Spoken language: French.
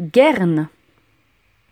Guerne